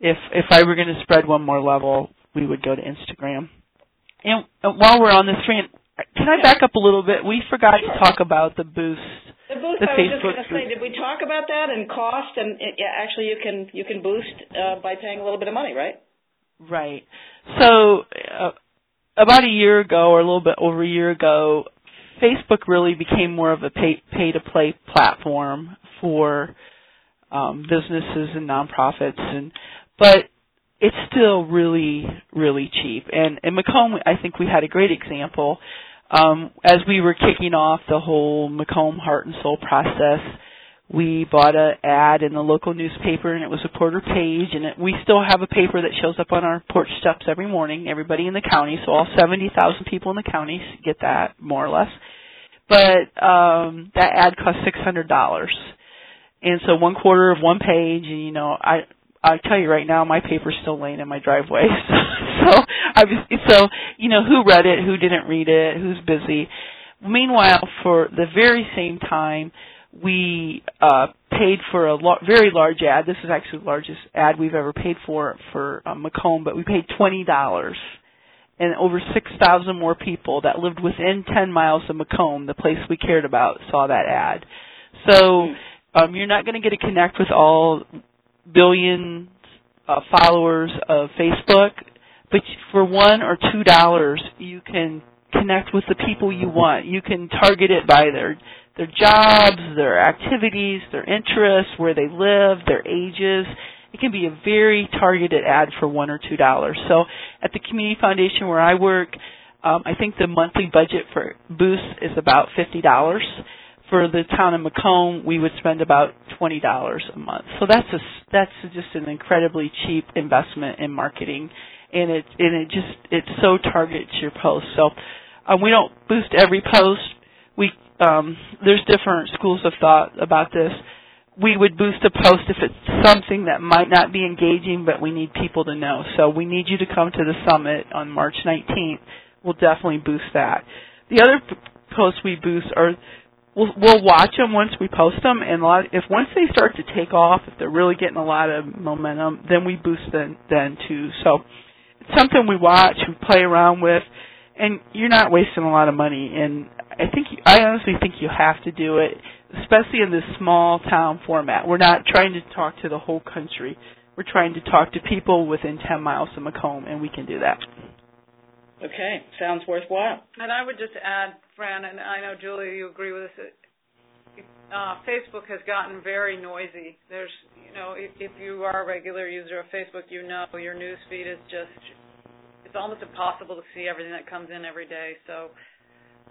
if if I were going to spread one more level, we would go to Instagram. And while we're on this, Fran, can I back up a little bit? We forgot sure. to talk about the boost. The boost. The I Facebook was just going to say, did we talk about that and cost? And it, yeah, actually, you can you can boost uh, by paying a little bit of money, right? Right. So uh, about a year ago, or a little bit over a year ago, Facebook really became more of a pay pay to play platform for um, businesses and nonprofits, and but it's still really really cheap. And in McComb, I think we had a great example um, as we were kicking off the whole McComb Heart and Soul process. We bought an ad in the local newspaper, and it was a quarter page. And it, we still have a paper that shows up on our porch steps every morning. Everybody in the county, so all seventy thousand people in the county get that more or less. But um, that ad cost six hundred dollars and so one quarter of one page and you know i i tell you right now my paper's still laying in my driveway. *laughs* So i was so you know who read it who didn't read it who's busy. Meanwhile for the very same time we uh paid for a lo- very large ad. This is actually the largest ad we've ever paid for for um, McComb but we paid twenty dollars. And over 6,000 more people that lived within 10 miles of McComb, the place we cared about, saw that ad. So um, you're not going to get to connect with all billion uh, followers of Facebook, but for one or two dollars, you can connect with the people you want. You can target it by their their jobs, their activities, their interests, where they live, their ages. It can be a very targeted ad for one or two dollars. So at the community foundation where I work, um, I think the monthly budget for Boost is about fifty dollars for the town of McComb, we would spend about twenty dollars a month. So that's a that's just an incredibly cheap investment in marketing, and it and it just it so targets your post. So um, we don't boost every post. We um, there's different schools of thought about this. We would boost a post if it's something that might not be engaging, but we need people to know. So we need you to come to the summit on March 19th. We'll definitely boost that. The other posts we boost are we'll we'll watch them once we post them, and a lot, if once they start to take off, if they're really getting a lot of momentum, then we boost them then too. So it's something we watch, we play around with, and you're not wasting a lot of money. And I think I honestly think you have to do it, especially in this small town format. We're not trying to talk to the whole country. We're trying to talk to people within 10 miles of McComb, and we can do that. Okay, sounds worthwhile. And I would just add, And I know Julie, you agree with this. Uh, Facebook has gotten very noisy. There's, you know, if, if you are a regular user of Facebook, you know your news feed is just, it's almost impossible to see everything that comes in every day. So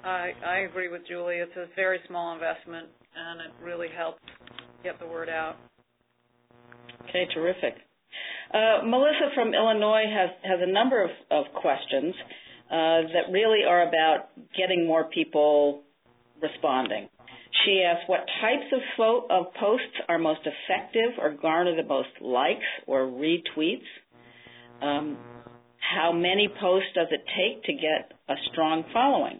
I, I agree with Julie. It's a very small investment, and it really helps get the word out. Okay, terrific. Uh, Melissa from Illinois has, has a number of, of questions uh, that really are about getting more people responding. She asked what types of, fo- of posts are most effective or garner the most likes or retweets. Um, how many posts does it take to get a strong following?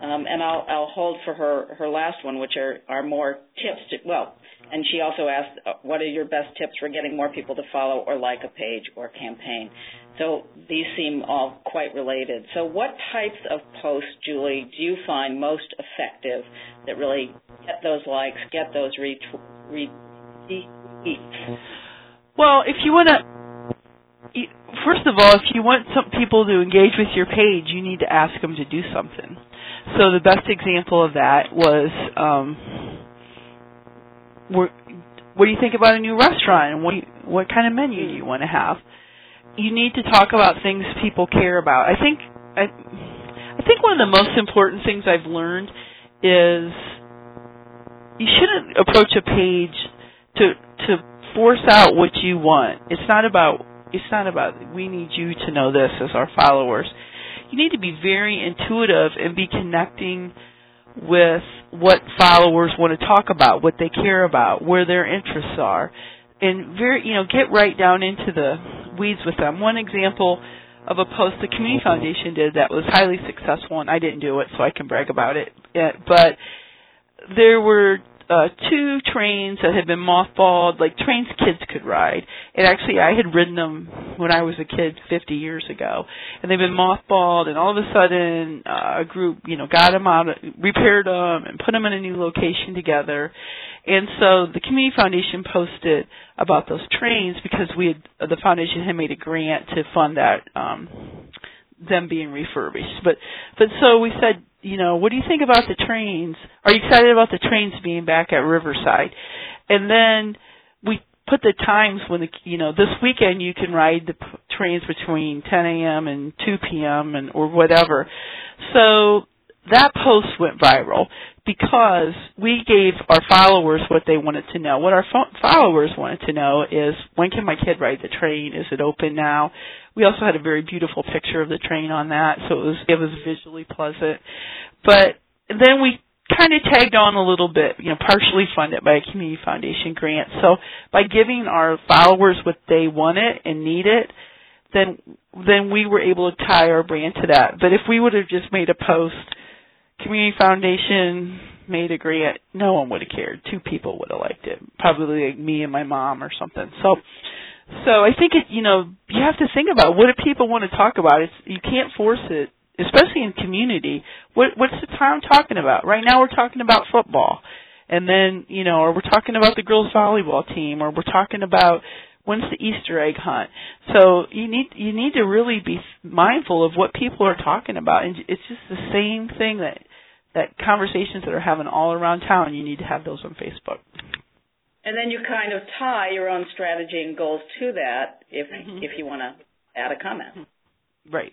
Um, and I'll, I'll hold for her, her last one, which are, are more tips to, well, and she also asked, uh, what are your best tips for getting more people to follow or like a page or campaign? So these seem all quite related. So what types of posts, Julie, do you find most effective that really get those likes, get those retweets? Well, if you want to, first of all, if you want some people to engage with your page, you need to ask them to do something. So the best example of that was um, what do you think about a new restaurant and what you, what kind of menu do you want to have? You need to talk about things people care about. I think I I think one of the most important things I've learned is you shouldn't approach a page to to force out what you want. It's not about it's not about we need you to know this as our followers. You need to be very intuitive and be connecting with what followers want to talk about, what they care about, where their interests are, and very you know get right down into the weeds with them. One example of a post the Community Foundation did that was highly successful, and I didn't do it, so I can brag about it. But there were uh, two trains that had been mothballed, like trains kids could ride. And actually, I had ridden them when I was a kid 50 years ago, and they've been mothballed. And all of a sudden, uh, a group, you know, got them out, repaired them, and put them in a new location together. And so the community foundation posted about those trains because we had the foundation had made a grant to fund that um them being refurbished. But but so we said, you know, what do you think about the trains? Are you excited about the trains being back at Riverside? And then we put the times when the you know this weekend you can ride the p- trains between 10 a.m. and 2 p.m. and or whatever. So that post went viral because we gave our followers what they wanted to know. What our fo- followers wanted to know is when can my kid ride the train? Is it open now? We also had a very beautiful picture of the train on that, so it was it was visually pleasant. But then we kind of tagged on a little bit, you know, partially funded by a community foundation grant. So by giving our followers what they wanted and needed, then then we were able to tie our brand to that. But if we would have just made a post community foundation made a grant, no one would have cared. Two people would have liked it, probably like me and my mom or something. So, so I think it, you know, you have to think about what do people want to talk about. It's you can't force it, especially in community. What what's the town talking about? Right now, we're talking about football, and then you know, or we're talking about the girls volleyball team, or we're talking about when's the Easter egg hunt. So you need you need to really be mindful of what people are talking about, and it's just the same thing that that conversations that are having all around town, you need to have those on Facebook. And then you kind of tie your own strategy and goals to that if mm-hmm. if you want to add a comment. Right.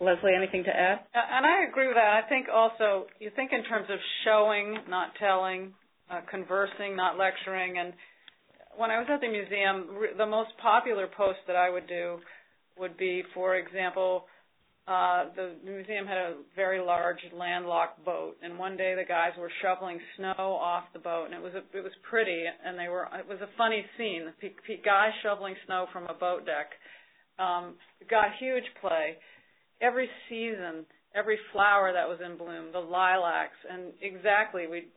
Leslie, anything to add? Uh, and I agree with that. I think also you think in terms of showing, not telling, uh, conversing, not lecturing. And when I was at the museum, the most popular post that I would do would be, for example, uh, the museum had a very large landlocked boat, and one day the guys were shoveling snow off the boat, and it was a, it was pretty, and they were it was a funny scene. The p- p- guys shoveling snow from a boat deck um, got huge play. Every season, every flower that was in bloom, the lilacs, and exactly we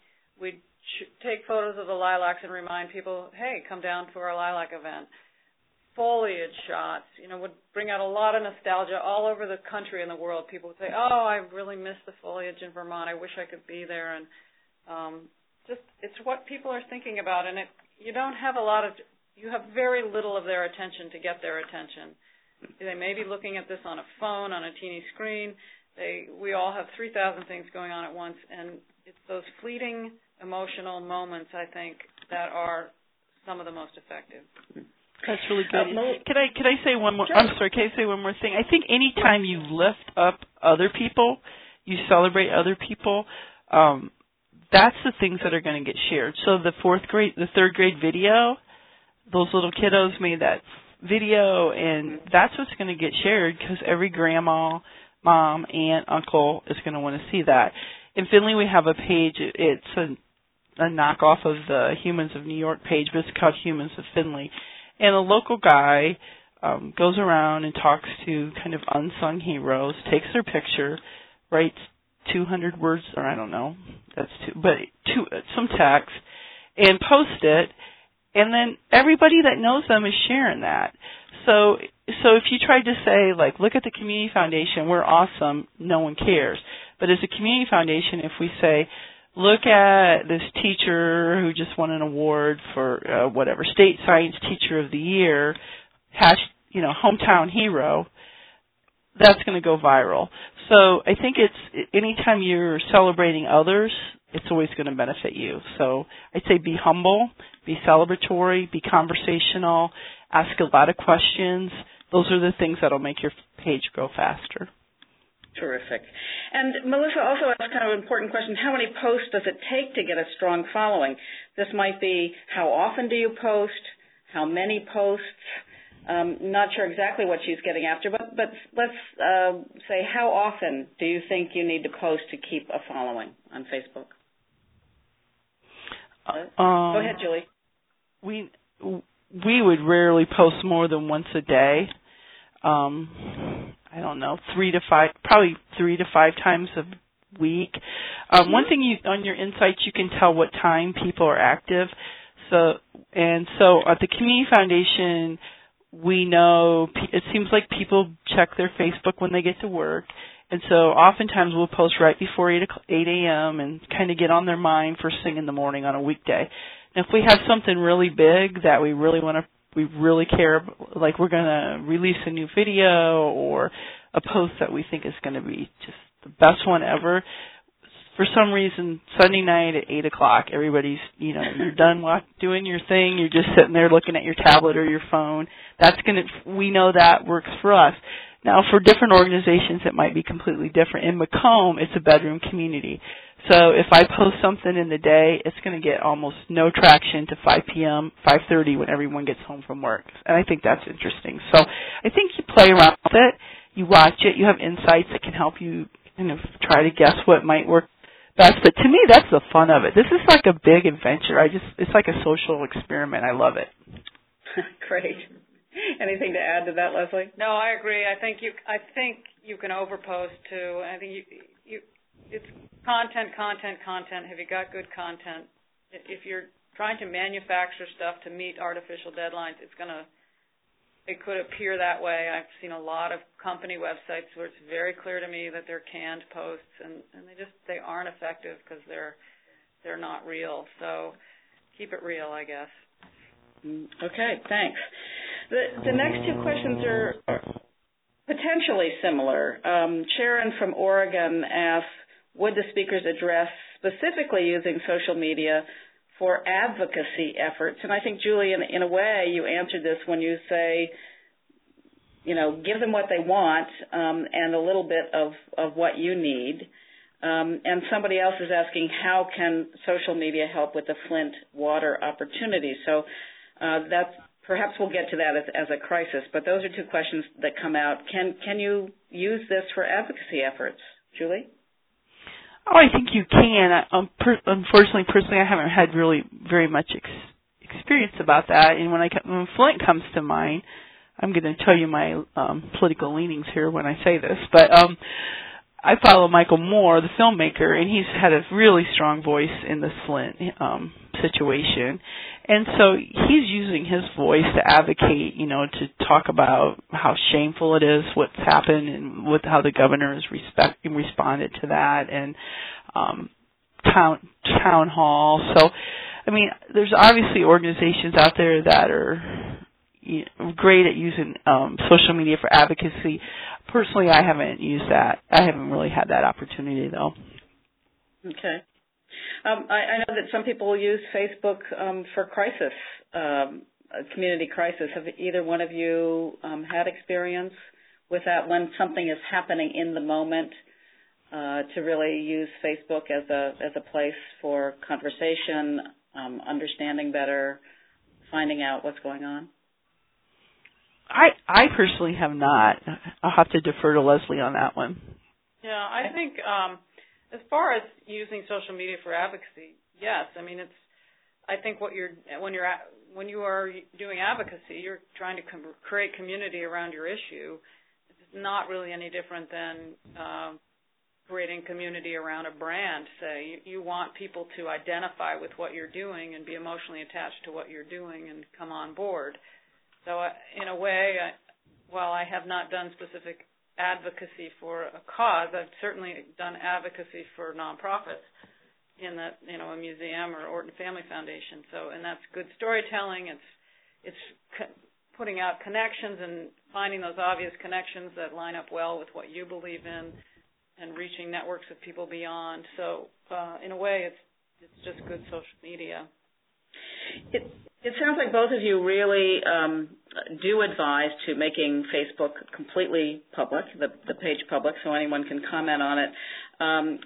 we'd sh- take photos of the lilacs and remind people, hey, come down to our lilac event foliage shots, you know, would bring out a lot of nostalgia all over the country and the world. People would say, "Oh, I really miss the foliage in Vermont. I wish I could be there." And um, just it's what people are thinking about, and it you don't have a lot of you have very little of their attention to get their attention. They may be looking at this on a phone, on a teeny screen. They we all have 3,000 things going on at once, and it's those fleeting emotional moments I think that are some of the most effective. That's really good. Uh, can I can I say one more? Sure. I'm sorry. Can I say one more thing? I think anytime you lift up other people, you celebrate other people. Um, that's the things that are going to get shared. So the fourth grade, the third grade video, those little kiddos made that video, and that's what's going to get shared because every grandma, mom, aunt, uncle is going to want to see that. In Findlay, we have a page. It's a a knockoff of the Humans of New York page, but it's called Humans of Findlay and a local guy um, goes around and talks to kind of unsung heroes, takes their picture, writes 200 words, or I don't know, that's two, but two, some text, and post it, and then everybody that knows them is sharing that. So, so if you tried to say like, look at the community foundation, we're awesome, no one cares. But as a community foundation, if we say, look at this teacher who just won an award for uh, whatever state science teacher of the year hash you know hometown hero that's going to go viral. So i think it's anytime you're celebrating others it's always going to benefit you. So i'd say be humble be celebratory be conversational ask a lot of questions. Those are the things that'll make your page grow faster Terrific. And Melissa also asked kind of an important question. How many posts does it take to get a strong following? This might be how often do you post? How many posts? Um, not sure exactly what she's getting after, but, but let's uh, say how often do you think you need to post to keep a following on Facebook? Uh, um, Go ahead, Julie. We we would rarely post more than once a day. Um, I don't know, three to five, probably three to five times a week. Um, one thing you on your insights you can tell what time people are active. So and so at the community foundation, we know it seems like people check their Facebook when they get to work. And so oftentimes we'll post right before 8, 8 a.m. and kind of get on their mind first thing in the morning on a weekday. Now, if we have something really big that we really want to we really care, like we're going to release a new video or a post that we think is going to be just the best one ever. For some reason, Sunday night at eight o'clock, everybody's you know you're done doing your thing. You're just sitting there looking at your tablet or your phone. That's gonna we know that works for us. Now, for different organizations, it might be completely different. In McComb, it's a bedroom community. So if I post something in the day, it's going to get almost no traction to 5 p.m., 5:30 when everyone gets home from work. And I think that's interesting. So I think you play around with it, you watch it, you have insights that can help you kind of try to guess what might work best. But to me, that's the fun of it. This is like a big adventure. I just it's like a social experiment. I love it. *laughs* Great. Anything to add to that, Leslie? No, I agree. I think you I think you can overpost too. I think you you it's content, content, content. Have you got good content? If you're trying to manufacture stuff to meet artificial deadlines, it's going to it could appear that way. I've seen a lot of company websites where it's very clear to me that they're canned posts and, and they just they aren't effective because they're they're not real. So keep it real, I guess. Mm, okay, thanks. The the next two questions are potentially similar. Um, Sharon from Oregon asks, would the speakers address specifically using social media for advocacy efforts? And I think, Julie, in, in a way, you answered this when you say, you know, give them what they want um, and a little bit of, of what you need. Um, and somebody else is asking, how can social media help with the Flint water opportunity? So uh, that's perhaps we'll get to that as, as, a crisis. But those are two questions that come out. Can can you use this for advocacy efforts, Julie? Oh, I think you can. I, um, unfortunately, personally, I haven't had really very much ex- experience about that. And when I when Flint comes to mind, I'm going to tell you my um, political leanings here when I say this, but um, I follow Michael Moore, the filmmaker, and he's had a really strong voice in the Flint um, situation. And so he's using his voice to advocate, you know, to talk about how shameful it is what's happened and with how the governor has respect, responded to that and um town town hall. So I mean, there's obviously organizations out there that are you know, great at using um social media for advocacy personally, I haven't used that. I haven't really had that opportunity though. Okay. Um, I, I, know that some people use Facebook um, for crisis, um, community crisis. Have either one of you um, had experience with that when something is happening in the moment? Uh, to really use Facebook as a as a place for conversation, um, understanding better, finding out what's going on. I I personally have not. I'll have to defer to Leslie on that one. Yeah, I think um, as far as using social media for advocacy, yes. I mean, it's. I think what you're when you're when you are doing advocacy, you're trying to com- create community around your issue. It's not really any different than um, creating community around a brand. Say you, you want people to identify with what you're doing and be emotionally attached to what you're doing and come on board. So uh, in a way, I, while I have not done specific advocacy for a cause, I've certainly done advocacy for nonprofits in that you know a museum or Orton Family Foundation. So and that's good storytelling. It's it's co- putting out connections and finding those obvious connections that line up well with what you believe in, and reaching networks of people beyond. So uh, in a way, it's it's just good social media. It, it sounds like both of you really um, do advise to making Facebook completely public, the, the page public, so anyone can comment on it. Um,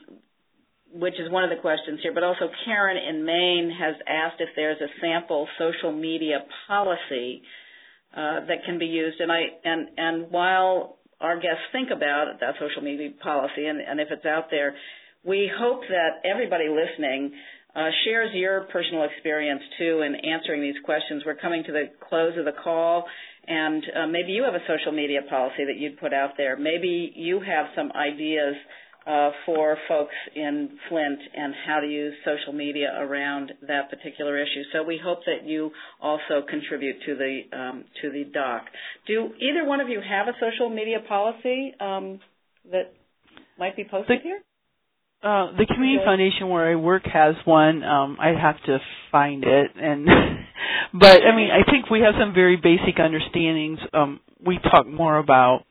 which is one of the questions here, but also Karen in Maine has asked if there's a sample social media policy uh, that can be used. And I and and while our guests think about that social media policy and, and if it's out there, we hope that everybody listening uh, shares your personal experience too in answering these questions. We're coming to the close of the call, and uh, maybe you have a social media policy that you'd put out there. Maybe you have some ideas uh, for folks in Flint and how to use social media around that particular issue. So we hope that you also contribute to the um, to the doc. Do either one of you have a social media policy um, that might be posted the, here? Uh, the community foundation where I work has one. Um, I'd have to find it, and *laughs* but I mean, I think we have some very basic understandings. Um, we talk more about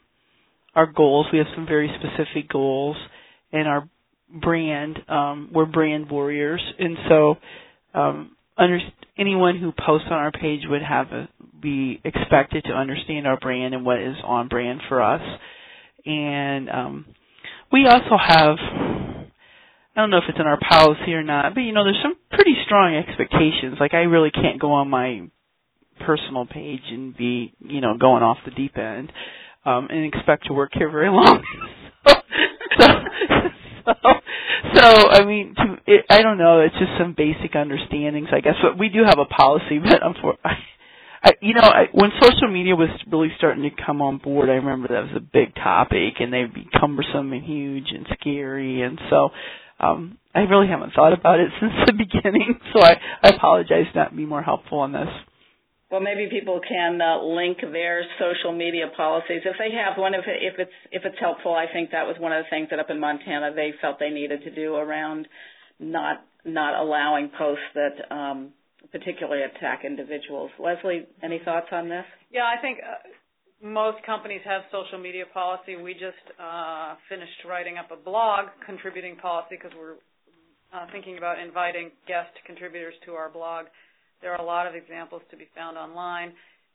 our goals. We have some very specific goals and our brand. Um, we're brand warriors, and so um, under, anyone who posts on our page would have a, be expected to understand our brand and what is on brand for us. And um, we also have I don't know if it's in our policy or not, but you know, there's some pretty strong expectations. Like I really can't go on my personal page and be, you know, going off the deep end um and expect to work here very long. *laughs* so, so, so I mean, to, it, I don't know. It's just some basic understandings, I guess. But we do have a policy, *laughs* but unfortunately. I, you know, I, when social media was really starting to come on board, I remember that was a big topic, and they'd be cumbersome and huge and scary, and so um, I really haven't thought about it *laughs* since the beginning. So I, I apologize not be more helpful on this. Well, maybe people can uh, link their social media policies if they have one. If, if it's if it's helpful, I think that was one of the things that up in Montana they felt they needed to do around not not allowing posts that um, particularly attack individuals. Leslie, any thoughts on this? Yeah, I think uh, most companies have social media policy. We just uh, finished writing up a blog contributing policy because we're uh, thinking about inviting guest contributors to our blog there are a lot of examples to be found online.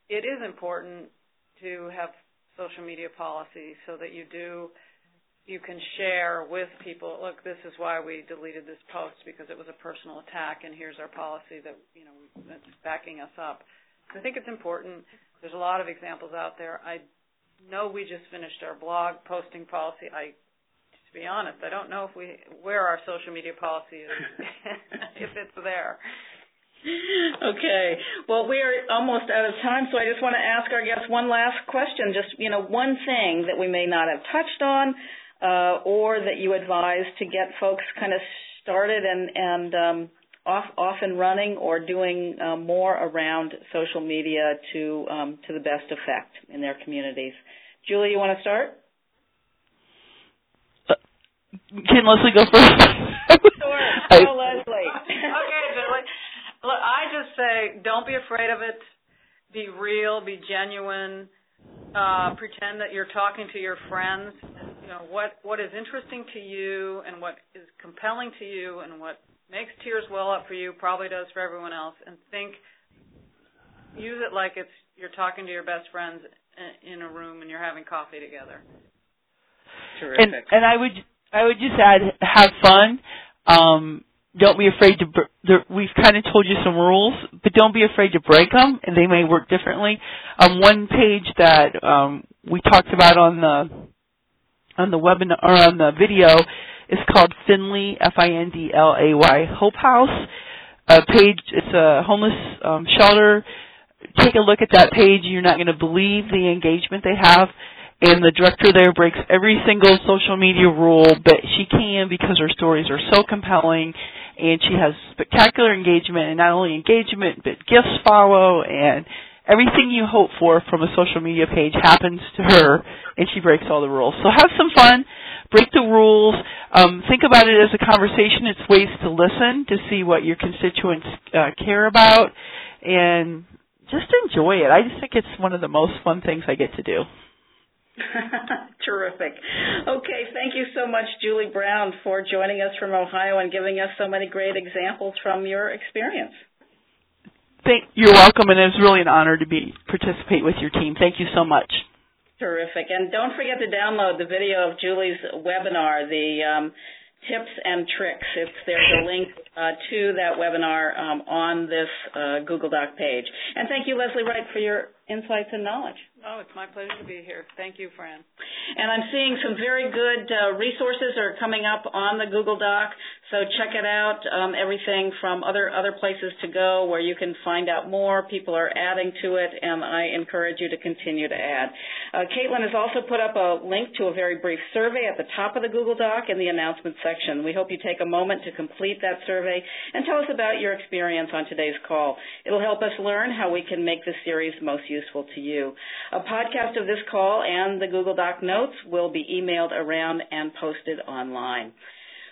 It is important to have social media policy so that you do you can share with people look this is why we deleted this post because it was a personal attack and here's our policy that you know that's backing us up i think it's important there's a lot of examples out there i know we just finished our blog posting policy i to be honest i don't know if we where our social media policy is *laughs* if it's there okay. Well, we are almost out of time, so I just want to ask our guests one last question. Just, you know, one thing that we may not have touched on uh, or that you advise to get folks kind of started and, and um, off, off and running or doing uh, more around social media to, um, to the best effect in their communities. Julie, you want to start? Uh, can Leslie go first? sure. *laughs* Go, Leslie. *laughs* okay, Julie. Look, I just say don't be afraid of it. Be real, be genuine. Uh, pretend that you're talking to your friends. You know what what is interesting to you and what is compelling to you and what makes tears well up for you probably does for everyone else. And think, use it like it's you're talking to your best friends in a room and you're having coffee together. Terrific. And and I would I would just add have fun. Um, don't be afraid to. We've kind of told you some rules, but don't be afraid to break them, and they may work differently. Um, one page that um, we talked about on the on the webinar or on the video is called Findlay F I N D L A Y Hope House. A page. It's a homeless um, shelter. Take a look at that page. You're not going to believe the engagement they have and the director there breaks every single social media rule but she can because her stories are so compelling and she has spectacular engagement and not only engagement but gifts follow and everything you hope for from a social media page happens to her and she breaks all the rules so have some fun break the rules um, think about it as a conversation it's ways to listen to see what your constituents uh, care about and just enjoy it i just think it's one of the most fun things i get to do *laughs* Terrific. Okay, thank you so much, Julie Brown, for joining us from Ohio and giving us so many great examples from your experience. Thank, you're welcome, and it was really an honor to be participate with your team. Thank you so much. Terrific. And don't forget to download the video of Julie's webinar, the um, tips and tricks. If there's a link uh, to that webinar um, on this uh, Google Doc page. And thank you, Leslie Wright, for your insights and knowledge. Oh, it's my pleasure to be here. Thank you, Fran. And I'm seeing some very good uh, resources are coming up on the Google Doc, so check it out. Um, everything from other other places to go where you can find out more. People are adding to it, and I encourage you to continue to add. Uh, Caitlin has also put up a link to a very brief survey at the top of the Google Doc in the announcement section. We hope you take a moment to complete that survey and tell us about your experience on today's call. It'll help us learn how we can make this series most useful to you. A podcast of this call and the Google Doc notes will be emailed around and posted online.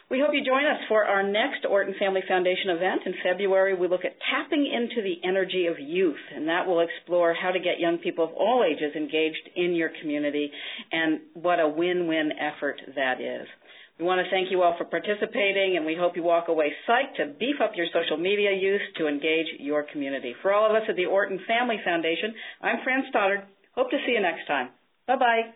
We hope you join us for our next Orton Family Foundation event in February. We look at tapping into the energy of youth, and that will explore how to get young people of all ages engaged in your community and what a win-win effort that is. We want to thank you all for participating, and we hope you walk away psyched to beef up your social media use to engage your community. For all of us at the Orton Family Foundation, I'm Fran Stoddard. Hope to see you next time. Bye bye.